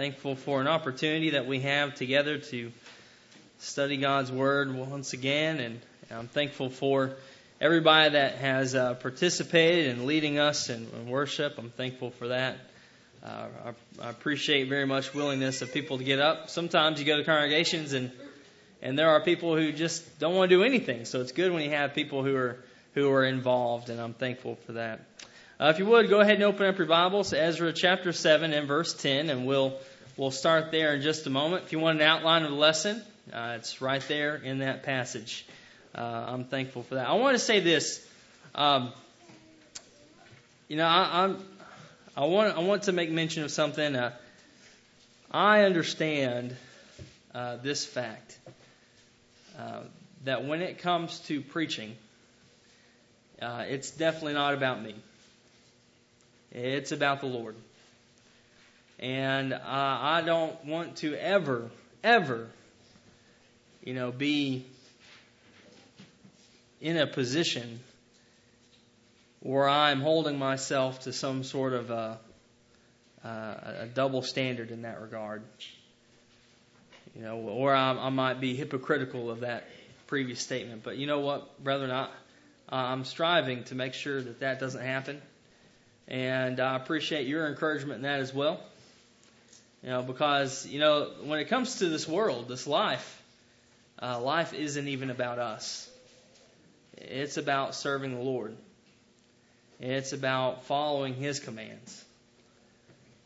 thankful for an opportunity that we have together to study God's Word once again, and I'm thankful for everybody that has uh, participated in leading us in, in, worship. I'm thankful for that. Uh, I, I, appreciate very much willingness of people to get up. Sometimes you go to congregations and and there are people who just don't want to do anything. So it's good when you have people who are who are involved, and I'm thankful for that. Uh, if you would go ahead and open up your Bibles, Ezra chapter seven and verse ten, and we'll we'll start there in just a moment. If you want an outline of the lesson, uh, it's right there in that passage. Uh, I'm thankful for that. I want to say this. Um, you know, I, I'm, I want I want to make mention of something. Uh, I understand uh, this fact uh, that when it comes to preaching, uh, it's definitely not about me. It's about the Lord. And uh, I don't want to ever, ever, you know, be in a position where I'm holding myself to some sort of a, a double standard in that regard. You know, or I, I might be hypocritical of that previous statement. But you know what, brethren, I, I'm striving to make sure that that doesn't happen. And I appreciate your encouragement in that as well. You know, because, you know, when it comes to this world, this life, uh, life isn't even about us. It's about serving the Lord. It's about following His commands.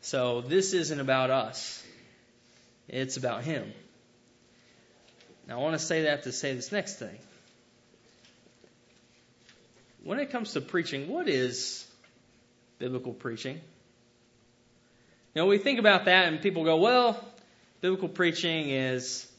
So this isn't about us. It's about Him. Now, I want to say that to say this next thing. When it comes to preaching, what is biblical preaching? You know, we think about that and people go, well, biblical preaching is,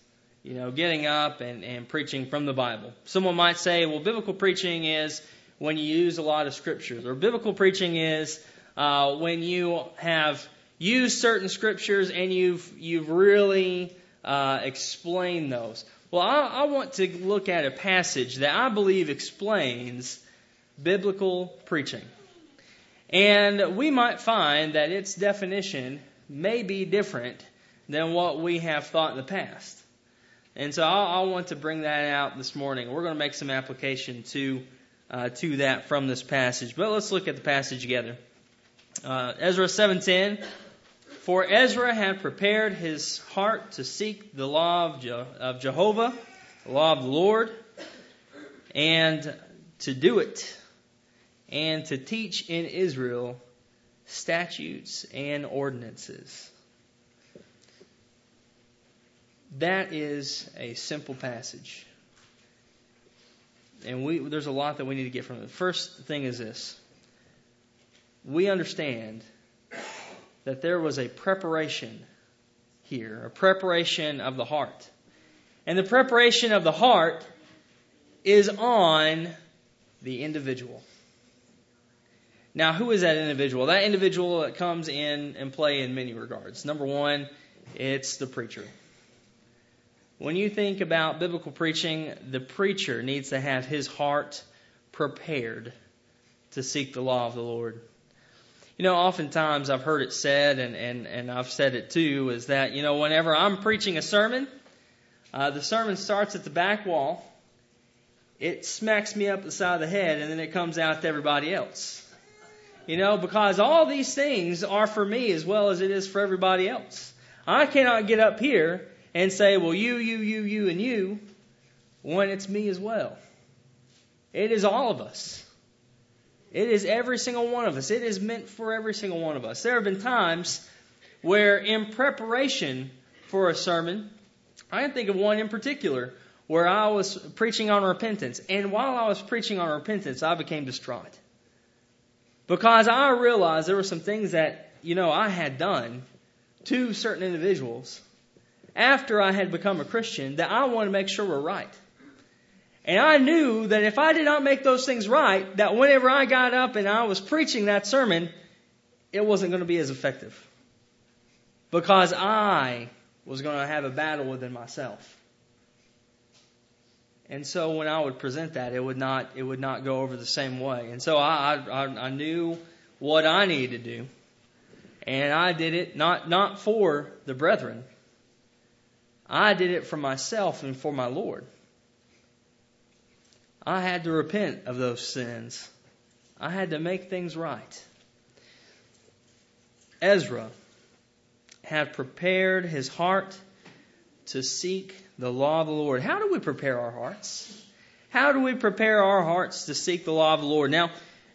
you know, getting up and, and preaching from the Bible. Someone might say, well, biblical preaching is when you use a lot of scriptures, or biblical preaching is uh, when you have used certain scriptures and you've you've really uh, explained those. Well, I, I want to look at a passage that I believe explains biblical preaching. And we might find that its definition may be different than what we have thought in the past. And so I, I want to bring that out this morning. We're going to make some application to uh, to that from this passage. But let's look at the passage together. Uh, Ezra 7:10 For Ezra had prepared his heart to seek the law of, Je- of Jehovah, the law of the Lord, and to do it and to teach in Israel statutes and ordinances. That is a simple passage. And we, there's a lot that we need to get from it. The first thing is this we understand that there was a preparation here, a preparation of the heart. And the preparation of the heart is on the individual. Now, who is that individual? That individual that comes in and play in many regards. Number one, it's the preacher. When you think about biblical preaching, the preacher needs to have his heart prepared to seek the law of the Lord. You know, oftentimes I've heard it said, and, and, and I've said it too, is that, you know, whenever I'm preaching a sermon, uh, the sermon starts at the back wall, it smacks me up the side of the head, and then it comes out to everybody else. You know, because all these things are for me as well as it is for everybody else. I cannot get up here and say, well, you, you, you, you, and you, when it's me as well. It is all of us. It is every single one of us. It is meant for every single one of us. There have been times where, in preparation for a sermon, I can think of one in particular where I was preaching on repentance. And while I was preaching on repentance, I became distraught. Because I realized there were some things that, you know, I had done to certain individuals after I had become a Christian that I wanted to make sure were right. And I knew that if I did not make those things right, that whenever I got up and I was preaching that sermon, it wasn't going to be as effective. Because I was going to have a battle within myself. And so when I would present that, it would not it would not go over the same way. And so I I, I knew what I needed to do, And I did it not, not for the brethren. I did it for myself and for my Lord. I had to repent of those sins. I had to make things right. Ezra had prepared his heart to seek the law of the Lord. How do we prepare our hearts? How do we prepare our hearts to seek the law of the Lord? Now,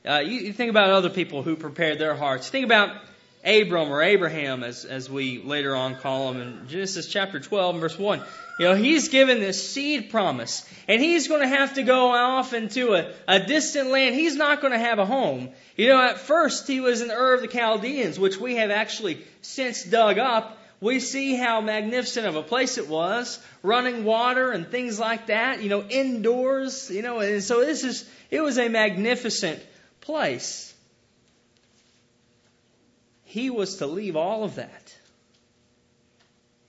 uh, you, you, think about other people who prepared their hearts. Think about Abram or Abraham, as, as we later on call him in Genesis chapter 12, verse 1. You know, he's given this seed promise, and he's going to have to go off into a, a distant land. He's not going to have a home. You know, at first he was in the Ur of the Chaldeans, which we have actually since dug up. We see how magnificent of a place it was, running water and things like that, you know, indoors, you know, and so this is, it was a magnificent place. He was to leave all of that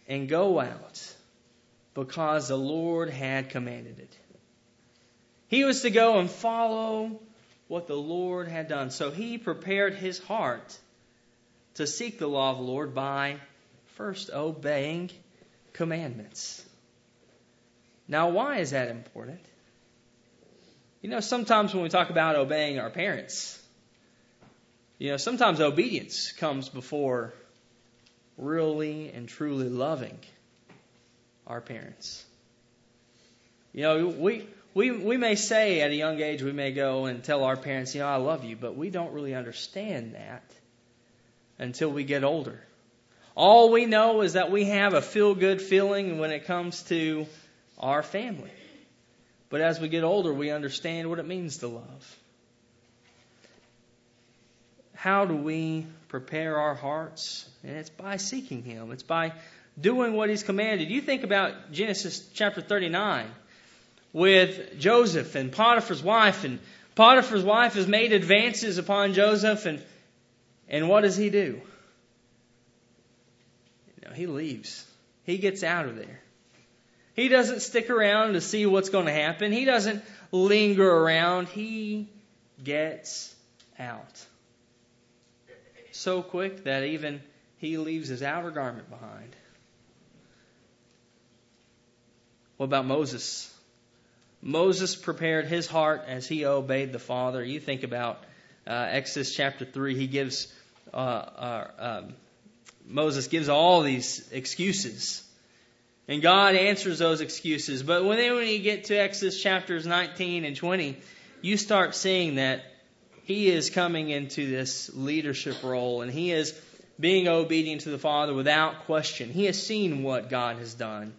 and go out because the Lord had commanded it. He was to go and follow what the Lord had done. So he prepared his heart to seek the law of the Lord by first obeying commandments. Now, why is that important? You know, sometimes when we talk about obeying our parents, you know, sometimes obedience comes before really and truly loving our parents. You know, we, we, we may say at a young age, we may go and tell our parents, you know, I love you, but we don't really understand that until we get older. All we know is that we have a feel good feeling when it comes to our family. But as we get older, we understand what it means to love. How do we prepare our hearts? And it's by seeking Him. It's by doing what he's commanded. You think about Genesis chapter 39 with Joseph and Potiphar's wife, and Potiphar's wife has made advances upon Joseph, and, and what does he do? Know, he leaves. He gets out of there. He doesn't stick around to see what's going to happen. He doesn't linger around. He gets out. So quick that even he leaves his outer garment behind. What about Moses? Moses prepared his heart as he obeyed the Father. You think about uh, Exodus chapter 3, he gives, uh, uh, um, Moses gives all these excuses. And God answers those excuses. But when, when you get to Exodus chapters 19 and 20, you start seeing that he is coming into this leadership role and he is being obedient to the Father without question. He has seen what God has done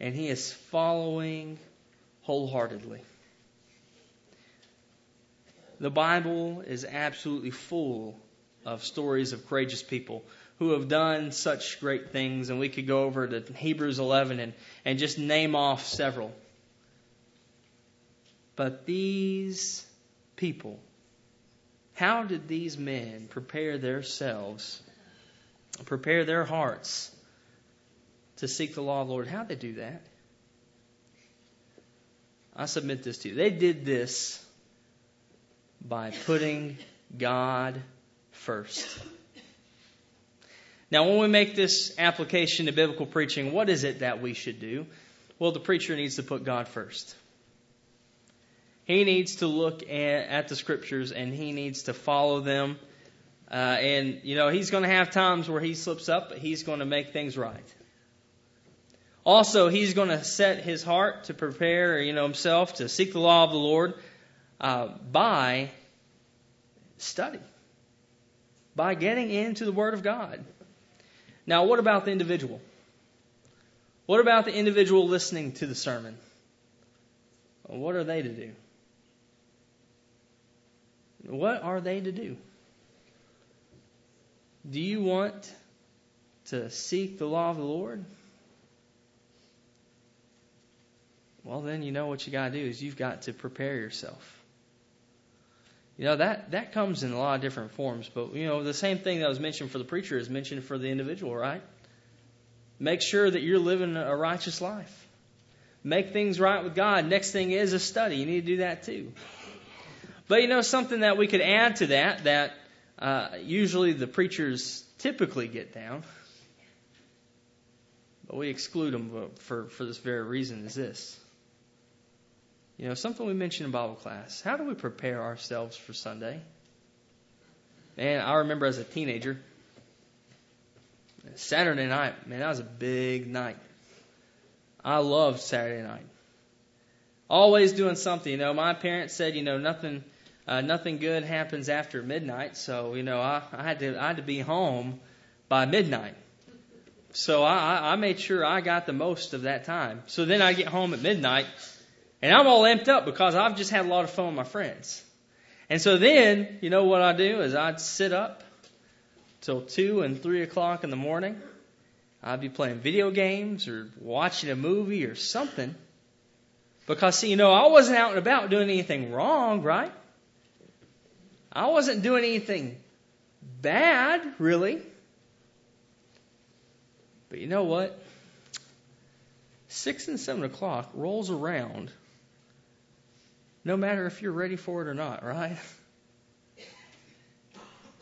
and he is following wholeheartedly. The Bible is absolutely full of stories of courageous people who have done such great things, and we could go over to Hebrews 11 and, and just name off several. But these people, how did these men prepare themselves, prepare their hearts to seek the law of the Lord. How'd they do that? I submit this to you. They did this by putting God first. Now, when we make this application to biblical preaching, what is it that we should do? Well, the preacher needs to put God first. He needs to look at, at the scriptures and he needs to follow them. Uh, and, you know, he's going to have times where he slips up, but he's going to make things right. Also, he's going to set his heart to prepare, you know, himself to seek the law of the Lord uh, by study, by getting into the Word of God. Now, what about the individual? What about the individual listening to the sermon? What are they to do? What are they to do? Do you want to seek the law of the Lord? well, then you know what you got to do is you've got to prepare yourself. You know, that, that comes in a lot of different forms, but, you know, the same thing that was mentioned for the preacher is mentioned for the individual, right? Make sure that you're living a righteous life. Make things right with God. Next thing is a study. You need to do that too. But, you know, something that we could add to that, that uh, usually the preachers typically get down, but we exclude them for, for this very reason is this. You know, something we mentioned in Bible class. How do we prepare ourselves for Sunday? Man, I remember as a teenager, Saturday night, man, that was a big night. I loved Saturday night. Always doing something. You know, my parents said, you know, nothing, uh, nothing good happens after midnight. So, you know, I, I had to, I had to be home by midnight. So I, I made sure I got the most of that time. So then I get home at midnight, and I'm all amped up because I've just had a lot of fun with my friends. And so then, you know what I do is I'd sit up till two and three o'clock in the morning. I'd be playing video games or watching a movie or something. Because, see, you know, I wasn't out and about doing anything wrong, right? I wasn't doing anything bad, really. But you know what? Six and seven o'clock rolls around, no matter if you're ready for it or not, right?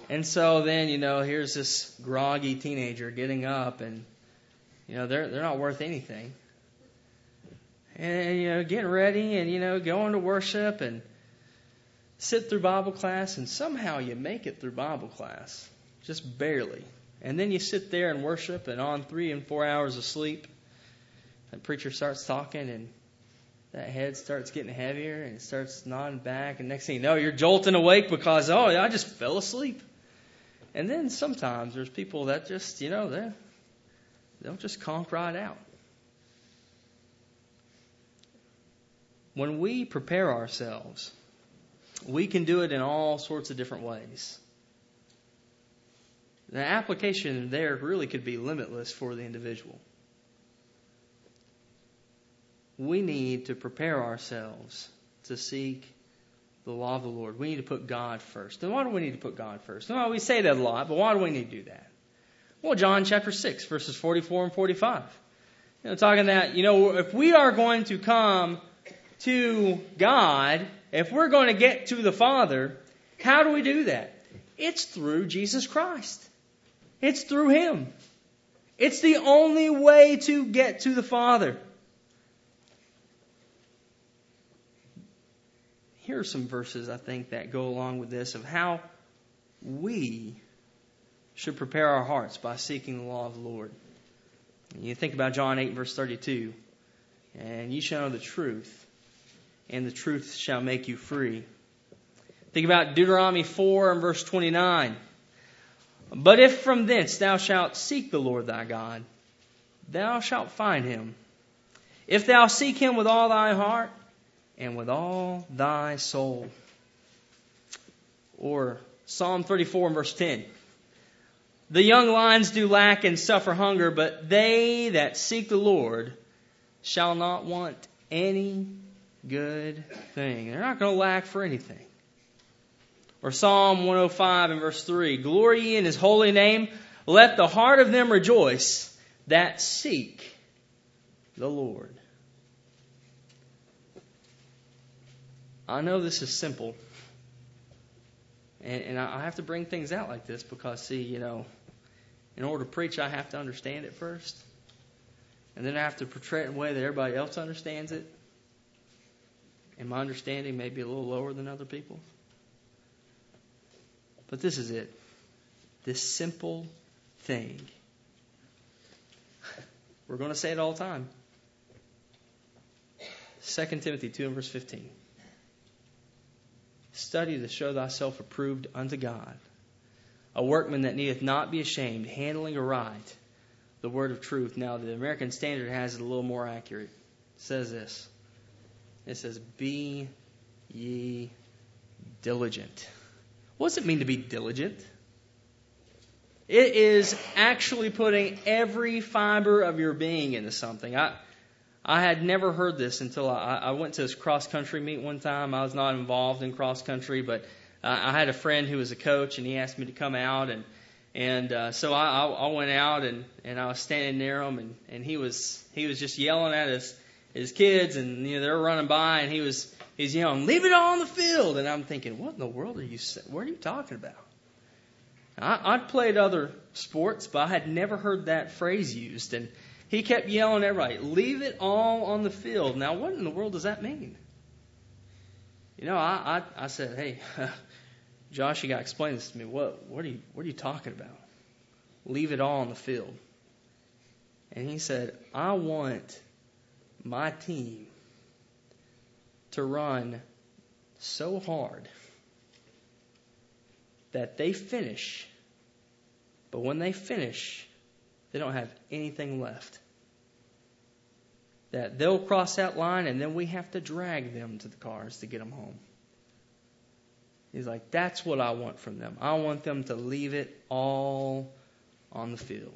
And so then, you know, here's this groggy teenager getting up and you know, they're they're not worth anything. And you know, getting ready and you know, going to worship and sit through Bible class and somehow you make it through Bible class. Just barely. And then you sit there and worship and on three and four hours of sleep, the preacher starts talking and that head starts getting heavier and it starts nodding back and next thing you know you're jolting awake because oh I just fell asleep. And then sometimes there's people that just, you know, they they'll just conk right out. When we prepare ourselves, we can do it in all sorts of different ways. The application there really could be limitless for the individual. We need to prepare ourselves to seek the law of the Lord. We need to put God first. And why do we need to put God first? Well, we say that a lot, but why do we need to do that? Well, John chapter 6, verses 44 and 45. You know, talking that, you know, if we are going to come to God, if we're going to get to the Father, how do we do that? It's through Jesus Christ. It's through Him. It's the only way to get to the Father. Here are some verses I think that go along with this of how we should prepare our hearts by seeking the law of the Lord. You think about John 8, verse 32. And you shall know the truth, and the truth shall make you free. Think about Deuteronomy 4 and verse 29. But if from thence thou shalt seek the Lord thy God, thou shalt find him. If thou seek him with all thy heart and with all thy soul. Or Psalm 34 and verse 10. The young lions do lack and suffer hunger, but they that seek the Lord shall not want any good thing. They're not going to lack for anything. Or Psalm 105 and verse 3 Glory in his holy name. Let the heart of them rejoice that seek the Lord. I know this is simple. And, and I have to bring things out like this because, see, you know, in order to preach, I have to understand it first. And then I have to portray it in a way that everybody else understands it. And my understanding may be a little lower than other people. But this is it. This simple thing. We're going to say it all the time. 2 Timothy 2 and verse 15. Study to show thyself approved unto God a workman that needeth not be ashamed, handling aright the word of truth. Now, the American Standard has it a little more accurate. It says this it says, Be ye diligent. What does it mean to be diligent? It is actually putting every fiber of your being into something. I, I had never heard this until I, I went to this cross country meet one time. I was not involved in cross country, but uh, I had a friend who was a coach, and he asked me to come out, and and uh, so I, I went out and and I was standing near him, and and he was he was just yelling at his his kids, and you know they were running by, and he was he's yelling, "Leave it all on the field!" And I'm thinking, what in the world are you what are you talking about? I, I'd played other sports, but I had never heard that phrase used. And he kept yelling at everybody, leave it all on the field. Now, what in the world does that mean? You know, I, I, I said, hey, Josh, you got to explain this to me. What, what, are you, what are you talking about? Leave it all on the field. And he said, I want my team to run so hard that they finish, but when they finish, they don't have anything left. That they'll cross that line and then we have to drag them to the cars to get them home. He's like, that's what I want from them. I want them to leave it all on the field.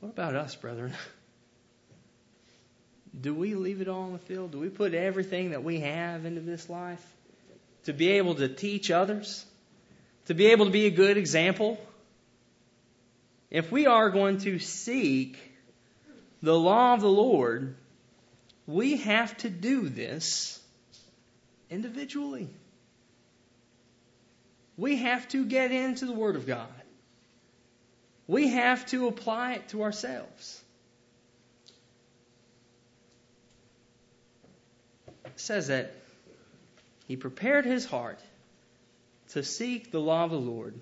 What about us, brethren? Do we leave it all on the field? Do we put everything that we have into this life to be able to teach others? To be able to be a good example? If we are going to seek the law of the Lord, we have to do this individually. We have to get into the Word of God. We have to apply it to ourselves. It says that he prepared his heart to seek the law of the Lord.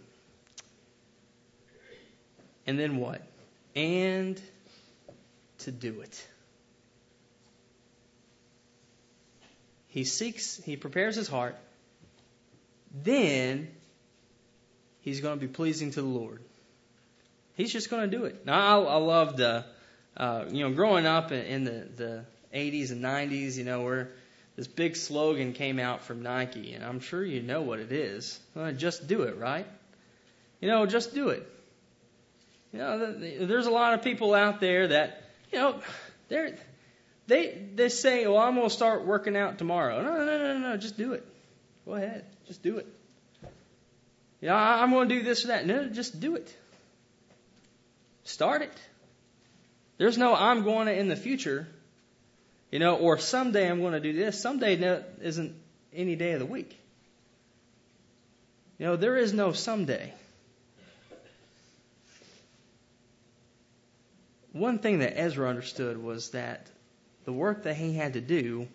And then what? And to do it. He seeks, he prepares his heart. Then he's going to be pleasing to the Lord. He's just going to do it. Now, I, I loved, uh, uh, you know, growing up in, the, the 80s and 90s, you know, where this big slogan came out from Nike, and I'm sure you know what it is. Well, just do it, right? You know, just do it. You know, there's a lot of people out there that, you know, they're, they they say, "Well, I'm going to start working out tomorrow." No, no, no, no, no. Just do it. Go ahead. Just do it. Yeah, I'm going to do this or that. No, just do it. Start it. There's no I'm going to in the future, you know, or someday I'm going to do this. Someday no, isn't any day of the week. You know, there is no someday. One thing that Ezra understood was that the work that he had to do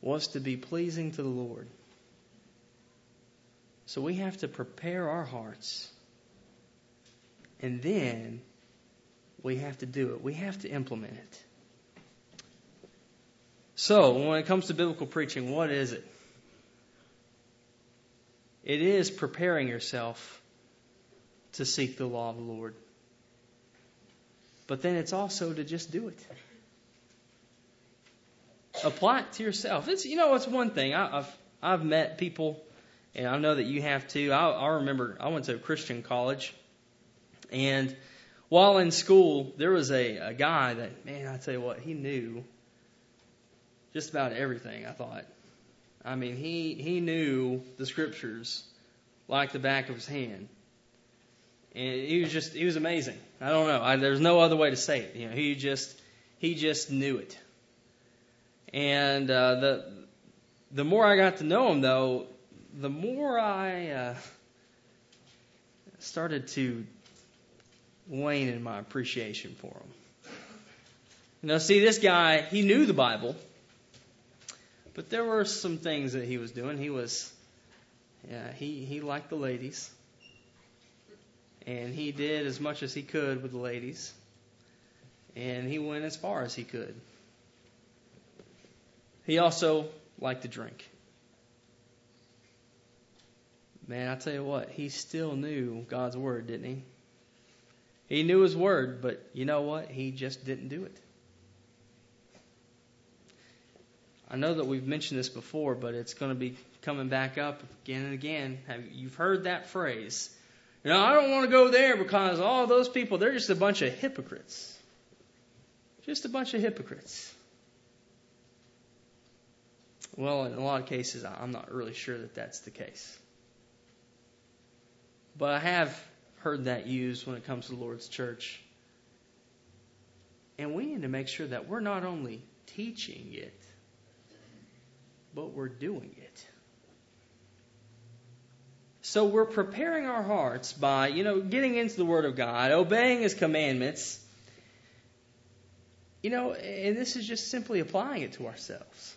was to be pleasing to the Lord. So we have to prepare our hearts and then we have to do it. We have to implement it. So, when it comes to biblical preaching, what is it? It is preparing yourself to seek the law of the Lord. But then it's also to just do it. Apply it to yourself. It's you know it's one thing. I, I've I've met people, and I know that you have too. I, I remember I went to a Christian college, and while in school, there was a, a guy that, man, I tell you what, he knew just about everything, I thought. I mean, he, he knew the scriptures like the back of his hand. And he was just, he was amazing. I don't know. I, there's no other way to say it. You know, he just, he just knew it. And, uh, the, the more I got to know him though, the more I, uh, started to wane in my appreciation for him. Know, see, this guy, he knew the Bible, but there were some things that he was doing. He was, yeah, he, he liked the ladies, and he did as much as he could with the ladies, and he went as far as he could. He also liked to drink. Man, I tell you what, he still knew God's word, didn't he? He knew his word, but you know what? He just didn't do it. I know that we've mentioned this before, but it's going to be coming back up again and again. You've heard that phrase? You know, I don't want to go there because all those people, they're just a bunch of hypocrites. Just a bunch of hypocrites. Well, in a lot of cases, I'm not really sure that that's the case. But I have heard that used when it comes to the Lord's church. And we need to make sure that we're not only teaching it, but we're doing it. So we're preparing our hearts by, you know, getting into the Word of God, obeying His commandments. You know, and this is just simply applying it to ourselves.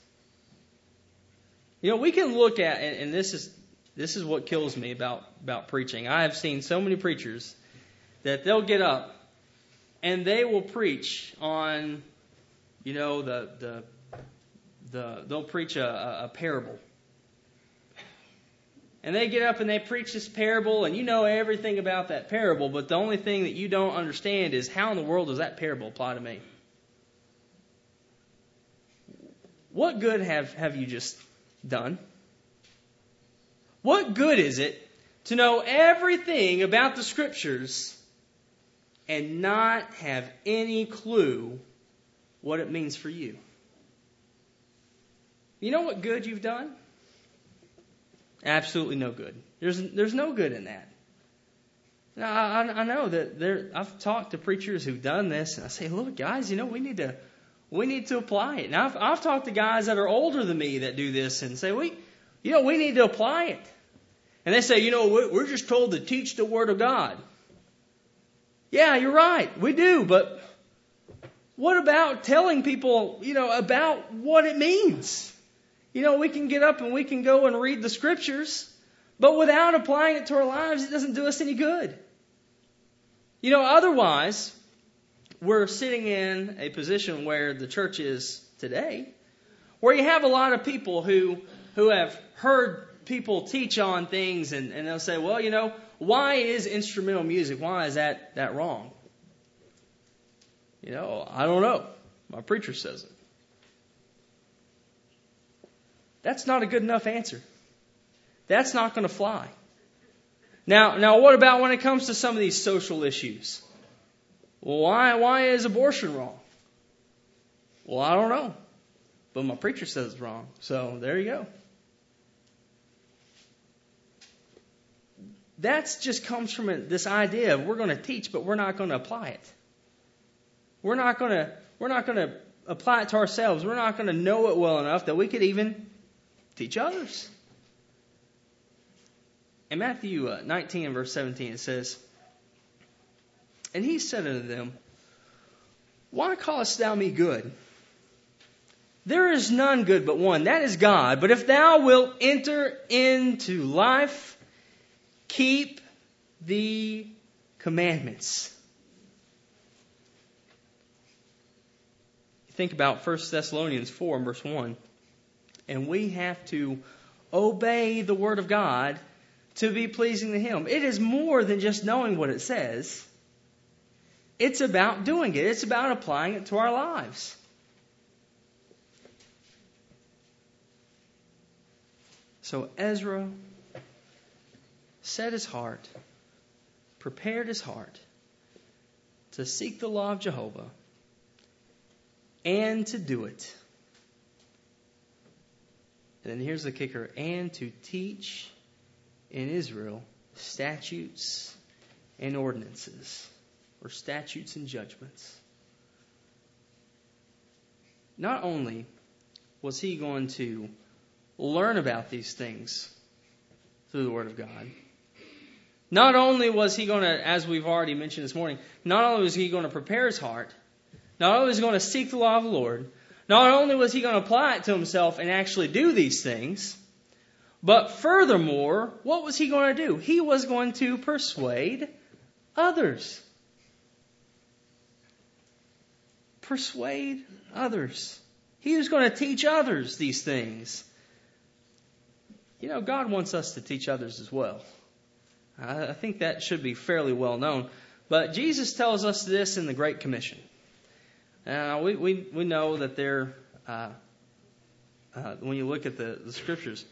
You know, we can look at, and, and this is this is what kills me about about preaching. I have seen so many preachers that they'll get up and they will preach on, you know, the the the they'll preach a, a parable. And they get up and they preach this parable, and you know everything about that parable, but the only thing that you don't understand is how in the world does that parable apply to me? What good have, have you just done? What good is it to know everything about the scriptures and not have any clue what it means for you? You know what good you've done? Absolutely no good. There's, there's no good in that. Now, I, I know that there, I've talked to preachers who've done this, and I say, look, guys, you know, we need to, we need to apply it. Now, I've, I've talked to guys that are older than me that do this and say, we, you know, we need to apply it. And they say, you know, we're just told to teach the Word of God. Yeah, you're right. We do, but what about telling people, you know, about what it means? You know, we can get up and we can go and read the scriptures, but without applying it to our lives, it doesn't do us any good. You know, otherwise, we're sitting in a position where the church is today, where you have a lot of people who, who have heard people teach on things and, and they'll say, well, you know, why is instrumental music, why is that, that wrong? You know, I don't know. My preacher says it. That's not a good enough answer. That's not going to fly. Now, now what about when it comes to some of these social issues? Why, why is abortion wrong? Well, I don't know. But my preacher says it's wrong. So there you go. That just comes from a, this idea of we're going to teach, but we're not going to apply it. We're not going to, we're not going to apply it to ourselves. We're not going to know it well enough that we could even teach others. In Matthew uh, 19 and verse 17, it says, And he said unto them, Why callest thou me good? There is none good but one, that is God. But if thou wilt enter into life, keep the commandments. Think about 1 Thessalonians 4 and verse 1 and we have to obey the Word of God to be pleasing to Him. It is more than just knowing what it says. It's about doing it. It's about applying it to our lives. So Ezra set his heart, prepared his heart to seek the law of Jehovah and to do it. And then here's the kicker and to teach in Israel statutes and ordinances, or statutes and judgments. Not only was he going to learn about these things through the Word of God, not only was he going to, as we've already mentioned this morning, not only was he going to prepare his heart, not only was he going to seek the law of the Lord, not only was he going to apply it to himself and actually do these things, but furthermore, what was he going to do? He was going to persuade others. Persuade others. He was going to teach others these things. You know, God wants us to teach others as well. I think that should be fairly well known. But Jesus tells us this in the Great Commission. Now, we, we, we know that there, uh, uh, when you look at the, the scriptures,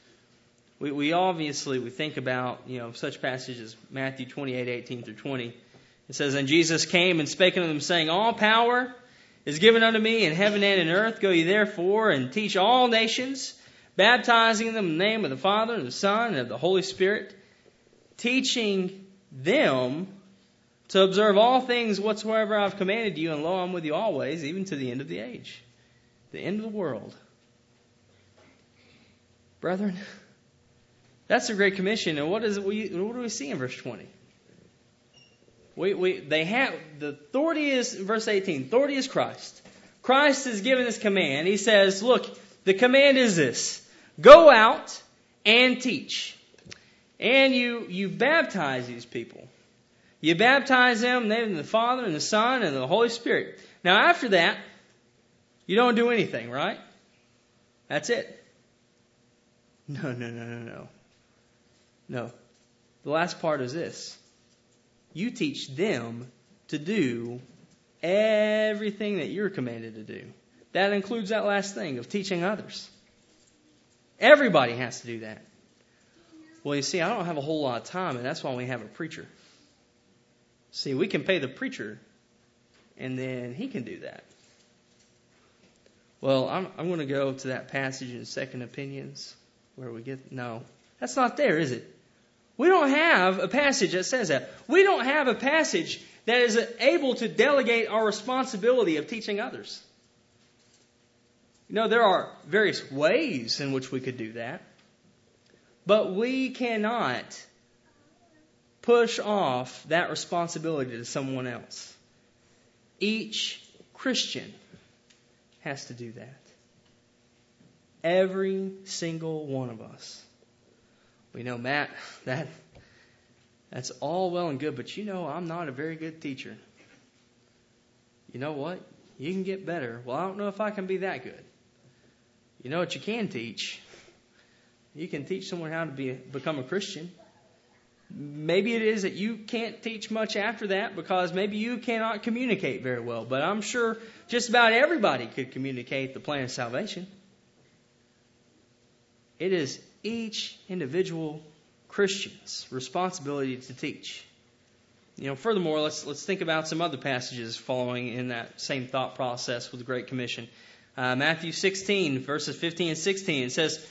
we, we obviously we think about you know such passages Matthew 28, 18 through 20. It says, And Jesus came and spake unto them, saying, All power is given unto me in heaven and in earth. Go ye therefore and teach all nations, baptizing them in the name of the Father and the Son and of the Holy Spirit, teaching them to observe all things whatsoever I've commanded you, and lo, I'm with you always, even to the end of the age, the end of the world. Brethren, That's the Great Commission. And what is it we, what do we see in verse 20? We, we, they have, the authority is, verse 18, authority is Christ. Christ has given this command. He says, look, the command is this. Go out and teach. And you, you baptize these people. You baptize them in name the Father and the Son and the Holy Spirit. Now after that, you don't do anything, right? That's it. No, no, no, no, no. No. The last part is this. You teach them to do everything that you're commanded to do. That includes that last thing of teaching others. Everybody has to do that. Well, you see, I don't have a whole lot of time, and that's why we have a preacher. See, we can pay the preacher, and then he can do that. Well, I'm, I'm going to go to that passage in Second Opinions where we get. No, that's not there, is it? We don't have a passage that says that. We don't have a passage that is able to delegate our responsibility of teaching others. You know, there are various ways in which we could do that, but we cannot push off that responsibility to someone else. Each Christian has to do that. Every single one of us. We know, Matt, that that's all well and good, but you know I'm not a very good teacher. You know what? You can get better. Well, I don't know if I can be that good. You know what you can teach? You can teach someone how to be become a Christian. Maybe it is that you can't teach much after that because maybe you cannot communicate very well, but I'm sure just about everybody could communicate the plan of salvation. It is each individual Christian's responsibility to teach. You know, furthermore, let's let's think about some other passages following in that same thought process with the Great Commission. Uh, Matthew 16, verses 15 and 16, it says,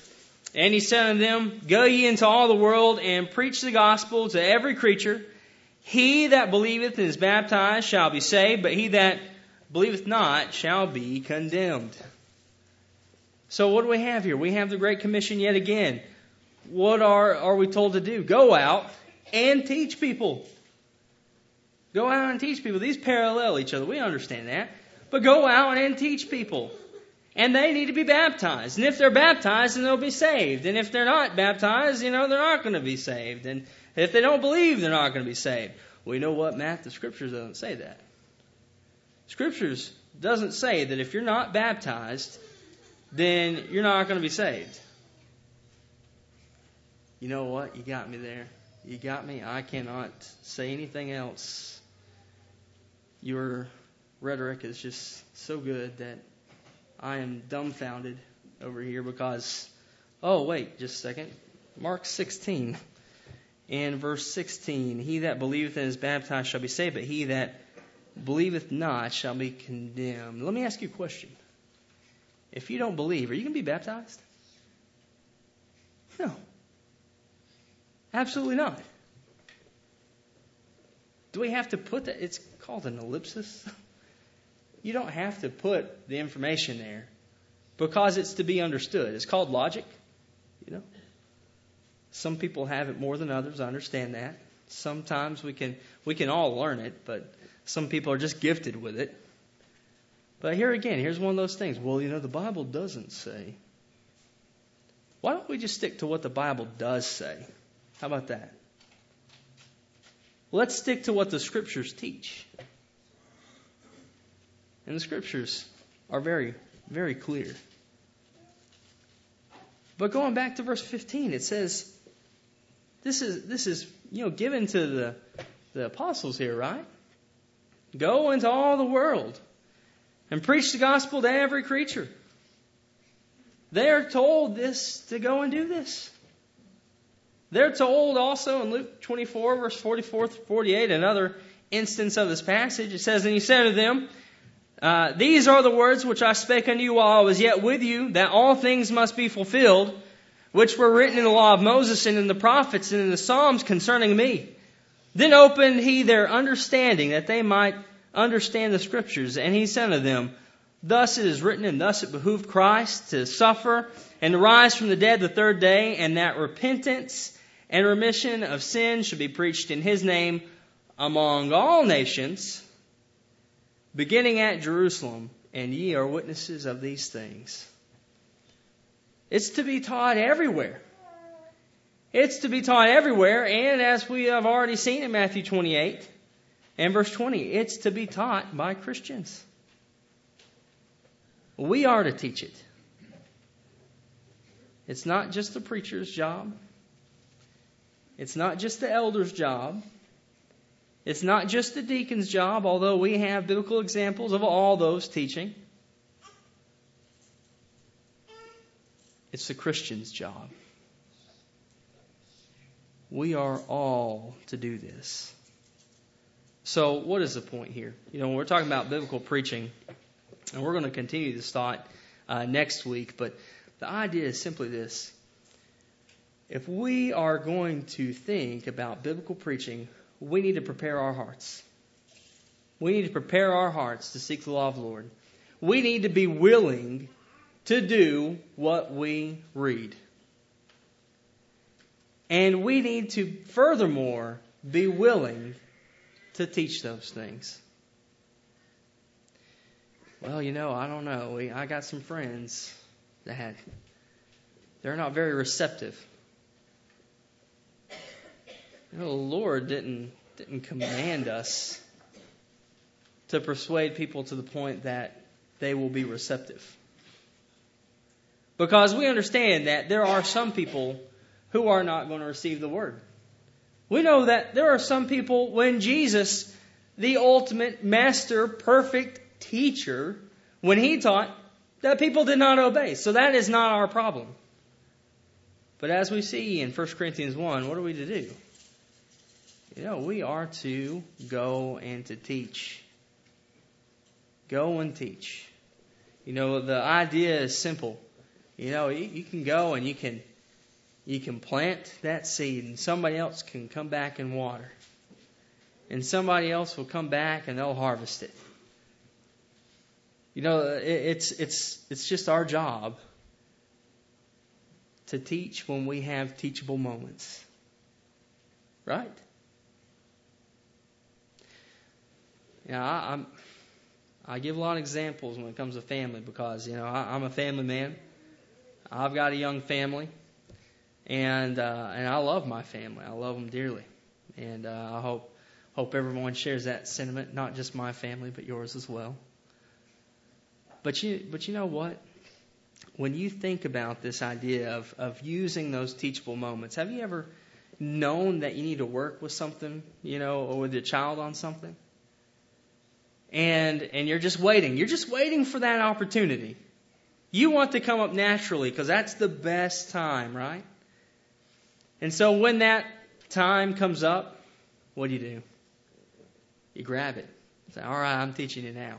And he said unto them, Go ye into all the world and preach the gospel to every creature. He that believeth and is baptized shall be saved, but he that believeth not shall be condemned. So what do we have here? We have the Great Commission yet again. What are, are we told to do? Go out and teach people. Go out and teach people. These parallel each other. We understand that. But go out and teach people. And they need to be baptized. And if they're baptized, then they'll be saved. And if they're not baptized, you know, they're not going to be saved. And if they don't believe, they're not going to be saved. Well, you know what, Matt? The scriptures doesn't say that. Scriptures doesn't say that if you're not baptized, then you're not going to be saved. You know what? You got me there. You got me. I cannot say anything else. Your rhetoric is just so good that I am dumbfounded over here because, oh, wait, just a second. Mark 16 and verse 16 He that believeth and is baptized shall be saved, but he that believeth not shall be condemned. Let me ask you a question. If you don't believe, are you going to be baptized? No. Absolutely not. Do we have to put that? It's called an ellipsis. You don't have to put the information there because it's to be understood. It's called logic, you know. Some people have it more than others. I understand that. Sometimes we can we can all learn it, but some people are just gifted with it. But here again, here's one of those things. Well, you know, the Bible doesn't say. Why don't we just stick to what the Bible does say? How about that? Let's stick to what the Scriptures teach. And the Scriptures are very, very clear. But going back to verse 15, it says, this is, this is you know, given to the, the apostles here, right? Go into all the world and preach the gospel to every creature. They are told this to go and do this. They're told also in Luke 24, verse 44 48, another instance of this passage. It says, And he said to them, uh, These are the words which I spake unto you while I was yet with you, that all things must be fulfilled, which were written in the law of Moses and in the prophets and in the Psalms concerning me. Then opened he their understanding that they might understand the scriptures. And he said unto them, Thus it is written, and thus it behooved Christ to suffer and to rise from the dead the third day, and that repentance and remission of sins should be preached in his name among all nations, beginning at Jerusalem, and ye are witnesses of these things. It's to be taught everywhere. It's to be taught everywhere, and as we have already seen in Matthew 28 and verse 20, it's to be taught by Christians. We are to teach it. It's not just the preacher's job. It's not just the elder's job. It's not just the deacon's job, although we have biblical examples of all those teaching. It's the Christian's job. We are all to do this. So, what is the point here? You know, when we're talking about biblical preaching, and we're going to continue this thought uh, next week, but the idea is simply this. If we are going to think about biblical preaching, we need to prepare our hearts. We need to prepare our hearts to seek the law of the Lord. We need to be willing to do what we read. And we need to, furthermore, be willing to teach those things. Well, you know, I don't know. I got some friends that they're not very receptive. The Lord didn't didn't command us to persuade people to the point that they will be receptive. Because we understand that there are some people who are not going to receive the word. We know that there are some people when Jesus, the ultimate master, perfect teacher, when he taught, that people did not obey. So that is not our problem. But as we see in 1 Corinthians 1, what are we to do? You know, we are to go and to teach. Go and teach. You know, the idea is simple. You know, you, you can go and you can you can plant that seed and somebody else can come back and water. And somebody else will come back and they'll harvest it. You know, it's it's it's just our job to teach when we have teachable moments. Right? Yeah, I, I'm I give a lot of examples when it comes to family because, you know, I, I'm a family man. I've got a young family, and uh, and I love my family. I love them dearly, and uh, I hope hope everyone shares that sentiment. Not just my family, but yours as well. But you but you know what? When you think about this idea of of using those teachable moments, have you ever known that you need to work with something, you know, or with your child on something? And and you're just waiting. You're just waiting for that opportunity. You want to come up naturally because that's the best time, right? And so when that time comes up, what do you do? You grab it. Say, all right, I'm teaching you now.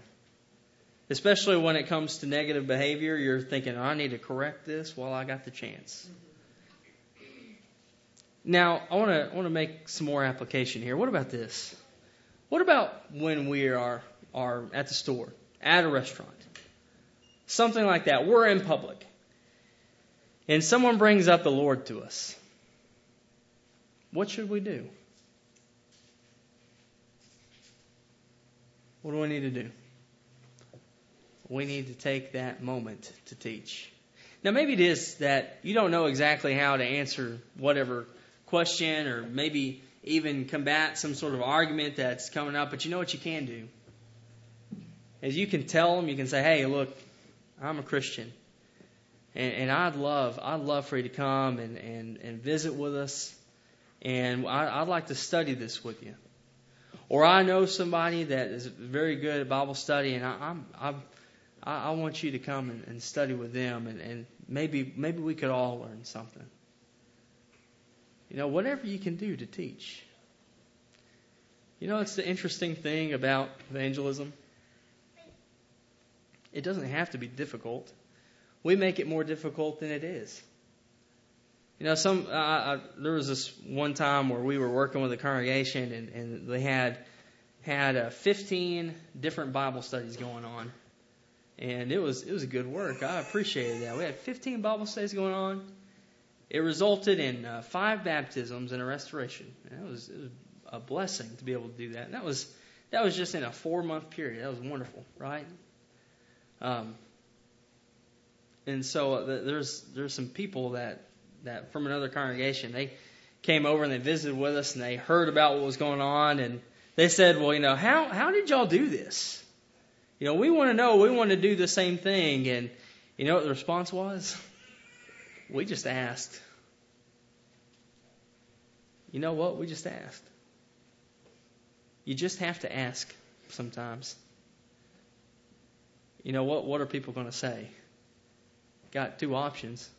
Especially when it comes to negative behavior, you're thinking, I need to correct this while I got the chance. Now, I want to I want to make some more application here. What about this? What about when we are are at the store, at a restaurant? Something like that. We're in public. And someone brings up the Lord to us. What should we do? What do we need to do? We need to take that moment to teach. Now, maybe it is that you don't know exactly how to answer whatever question or maybe even combat some sort of argument that's coming up, but you know what you can do? Is you can tell them, you can say, hey, look, I'm a Christian. And, and I'd love, I'd love for you to come and, and, and visit with us. And I, I'd like to study this with you. Or I know somebody that is very good at Bible study, and I, I'm, I'm, I, I want you to come and, and study with them, and, and maybe, maybe we could all learn something. You know, whatever you can do to teach. You know, it's the interesting thing about evangelism. It doesn't have to be difficult. We make it more difficult than it is. You know, some I, there was this one time where we were working with a congregation, and, and they had had uh, 15 different Bible studies going on, and it was it was a good work. I appreciated that. We had 15 Bible studies going on. It resulted in uh, five baptisms and a restoration. And it was it was a blessing to be able to do that. And that was that was just in a four month period. That was wonderful, right? Um, and so uh, there's there's some people that that from another congregation they came over and they visited with us and they heard about what was going on and they said, well, you know, how how did y'all do this? You know, we want to know. We want to do the same thing. And you know what the response was? We just asked. You know what? We just asked. You just have to ask sometimes. You know what? What are people going to say? Got two options.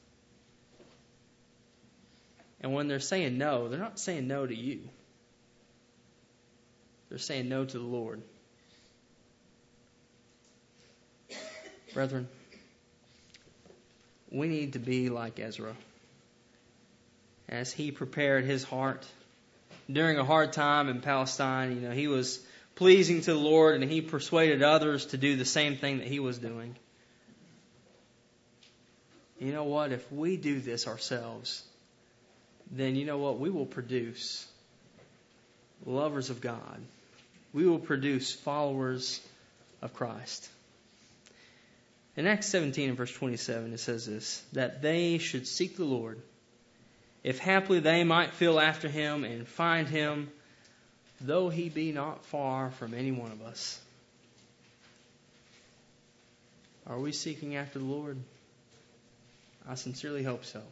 And when they're saying no, they're not saying no to you. They're saying no to the Lord. Brethren, we need to be like Ezra. As he prepared his heart during a hard time in Palestine, you know, he was pleasing to the Lord and he persuaded others to do the same thing that he was doing. You know what? If we do this ourselves, then you know what? We will produce lovers of God. We will produce followers of Christ. In Acts 17 and verse 27, it says this that they should seek the Lord, if haply they might feel after him and find him, though he be not far from any one of us. Are we seeking after the Lord? I sincerely hope so.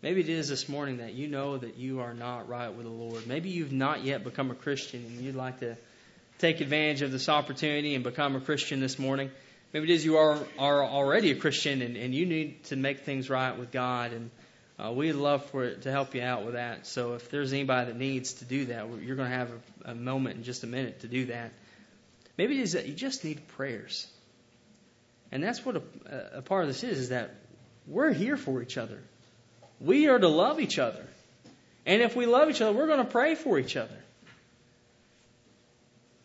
Maybe it is this morning that you know that you are not right with the Lord. Maybe you've not yet become a Christian and you'd like to take advantage of this opportunity and become a Christian this morning. Maybe it is you are, are already a Christian and, and you need to make things right with God. And uh, we'd love for to help you out with that. So if there's anybody that needs to do that, you're going to have a, a moment in just a minute to do that. Maybe it is that you just need prayers. And that's what a, a part of this is, is that we're here for each other. We are to love each other. And if we love each other, we're going to pray for each other.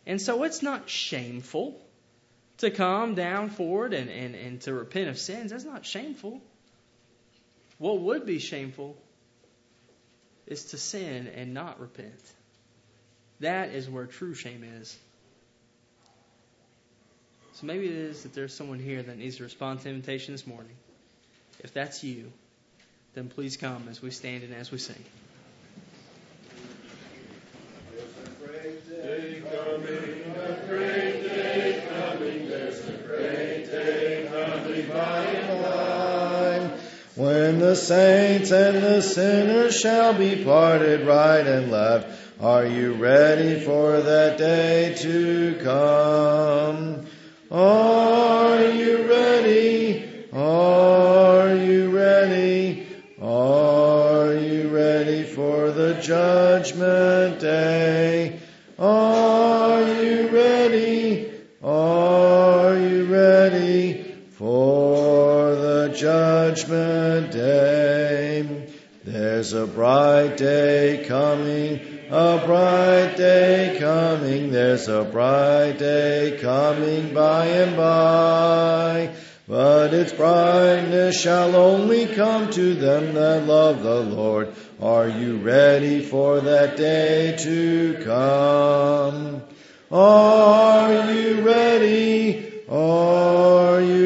And so it's not shameful to come down forward and, and, and to repent of sins, that's not shameful. What would be shameful is to sin and not repent. That is where true shame is. So maybe it is that there's someone here that needs to respond to invitation this morning. If that's you, then please come as we stand and as we sing. When the saints and the sinners shall be parted right and left, are you ready for that day to come? Are you ready? Are you ready? Are you ready for the judgment day? Are judgment day? There's a bright day coming, a bright day coming, there's a bright day coming by and by. But its brightness shall only come to them that love the Lord. Are you ready for that day to come? Are you ready? Are you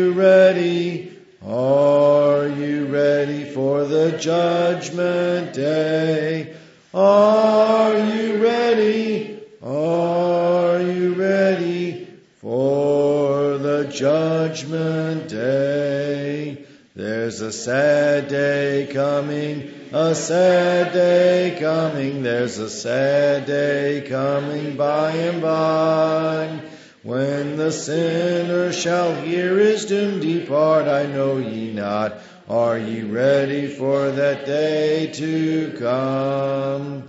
the judgment day? Are you ready? Are you ready for the judgment day? There's a sad day coming, a sad day coming, there's a sad day coming by and by. When the sinner shall hear his doom depart, I know ye not. Are ye ready for that day to come?